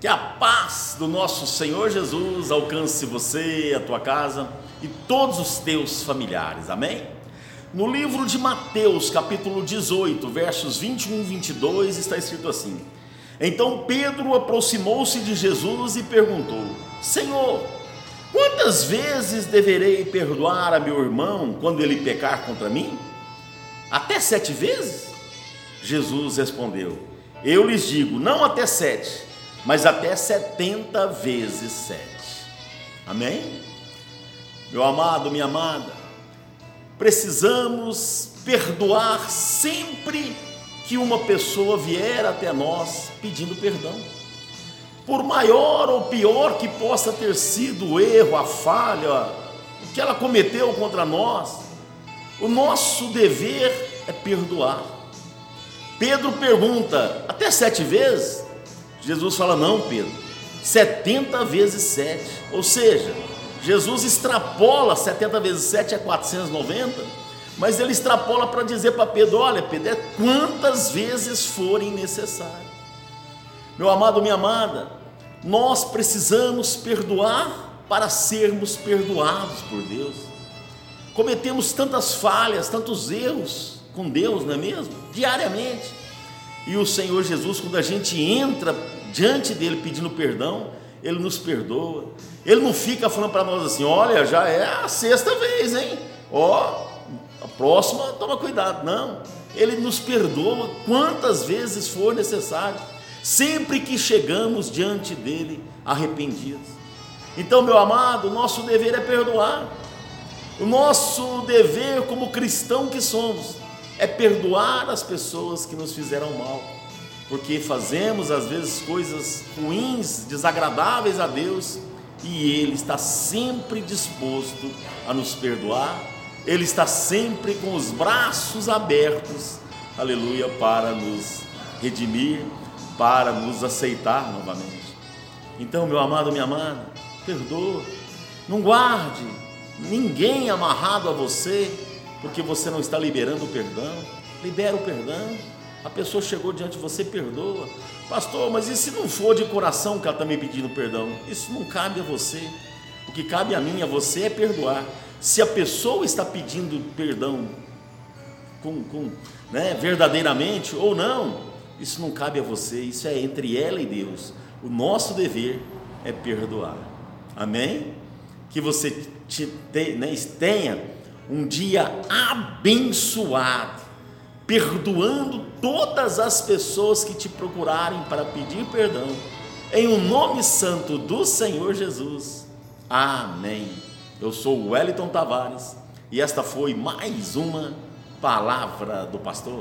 Que a paz do nosso Senhor Jesus alcance você, a tua casa e todos os teus familiares. Amém? No livro de Mateus, capítulo 18, versos 21 e 22, está escrito assim: Então Pedro aproximou-se de Jesus e perguntou: Senhor, quantas vezes deverei perdoar a meu irmão quando ele pecar contra mim? Até sete vezes? Jesus respondeu: Eu lhes digo, não até sete mas até 70 vezes 7. Amém? Meu amado, minha amada, precisamos perdoar sempre que uma pessoa vier até nós pedindo perdão. Por maior ou pior que possa ter sido o erro, a falha, o que ela cometeu contra nós, o nosso dever é perdoar. Pedro pergunta: até sete vezes? Jesus fala: não, Pedro, 70 vezes 7. Ou seja, Jesus extrapola 70 vezes 7 é 490, mas ele extrapola para dizer para Pedro: olha, Pedro, é quantas vezes forem necessárias. Meu amado, minha amada, nós precisamos perdoar para sermos perdoados por Deus. Cometemos tantas falhas, tantos erros com Deus, não é mesmo? Diariamente. E o Senhor Jesus, quando a gente entra diante dele pedindo perdão, ele nos perdoa. Ele não fica falando para nós assim: olha, já é a sexta vez, hein? Ó, a próxima, toma cuidado. Não, ele nos perdoa quantas vezes for necessário, sempre que chegamos diante dele arrependidos. Então, meu amado, nosso dever é perdoar. O nosso dever como cristão que somos é perdoar as pessoas que nos fizeram mal porque fazemos às vezes coisas ruins, desagradáveis a Deus, e Ele está sempre disposto a nos perdoar, Ele está sempre com os braços abertos, aleluia, para nos redimir, para nos aceitar novamente. Então, meu amado, minha amada, perdoa, não guarde ninguém amarrado a você, porque você não está liberando o perdão, libera o perdão a pessoa chegou diante de você, perdoa. Pastor, mas e se não for de coração que ela está me pedindo perdão? Isso não cabe a você. O que cabe a mim, a você, é perdoar. Se a pessoa está pedindo perdão com, com, né, verdadeiramente ou não, isso não cabe a você, isso é entre ela e Deus. O nosso dever é perdoar. Amém? Que você te, te, né, tenha um dia abençoado perdoando todas as pessoas que te procurarem para pedir perdão, em o um nome santo do Senhor Jesus. Amém. Eu sou o Wellington Tavares e esta foi mais uma palavra do pastor.